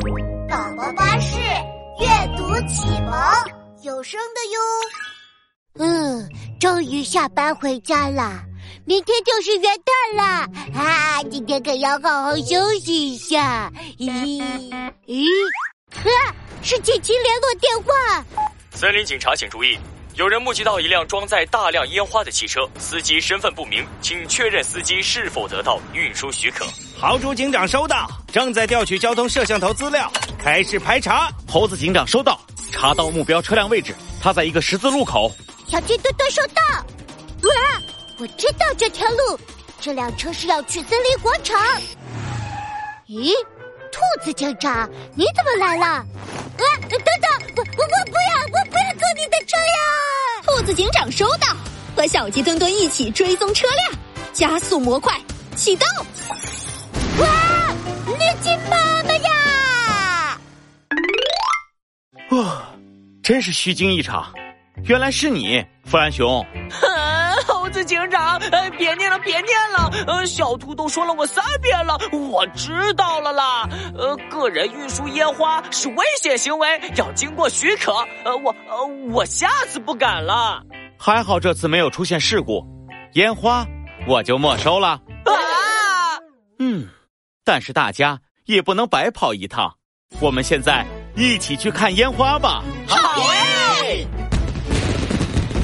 宝宝巴士阅读启蒙有声的哟。嗯，终于下班回家了，明天就是元旦了啊！今天可要好好休息一下。咦 咦，啊，是紧急联络电话。森林警察，请注意。有人目击到一辆装载大量烟花的汽车，司机身份不明，请确认司机是否得到运输许可。豪猪警长收到，正在调取交通摄像头资料，开始排查。猴子警长收到，查到目标车辆位置，他在一个十字路口。小鸡墩墩收到，哇，我知道这条路，这辆车是要去森林广场。咦，兔子警长，你怎么来了？啊，等子警长收到，和小鸡墩墩一起追踪车辆，加速模块启动。哇，年轻妈妈呀！哇，真是虚惊一场，原来是你，弗兰熊。猴子警长，呃，别念了，别念了，呃，小兔都说了我三遍了，我知道了啦。呃，个人运输烟花是危险行为，要经过许可。呃，我，呃，我下次不敢了。还好这次没有出现事故，烟花我就没收了。啊，嗯，但是大家也不能白跑一趟，我们现在一起去看烟花吧。好耶！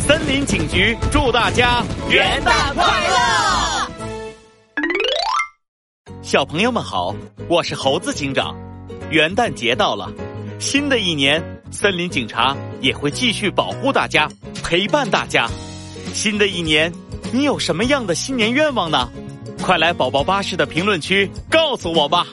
森林警局祝大家元旦快乐！小朋友们好，我是猴子警长。元旦节到了，新的一年，森林警察也会继续保护大家，陪伴大家。新的一年，你有什么样的新年愿望呢？快来宝宝巴士的评论区告诉我吧！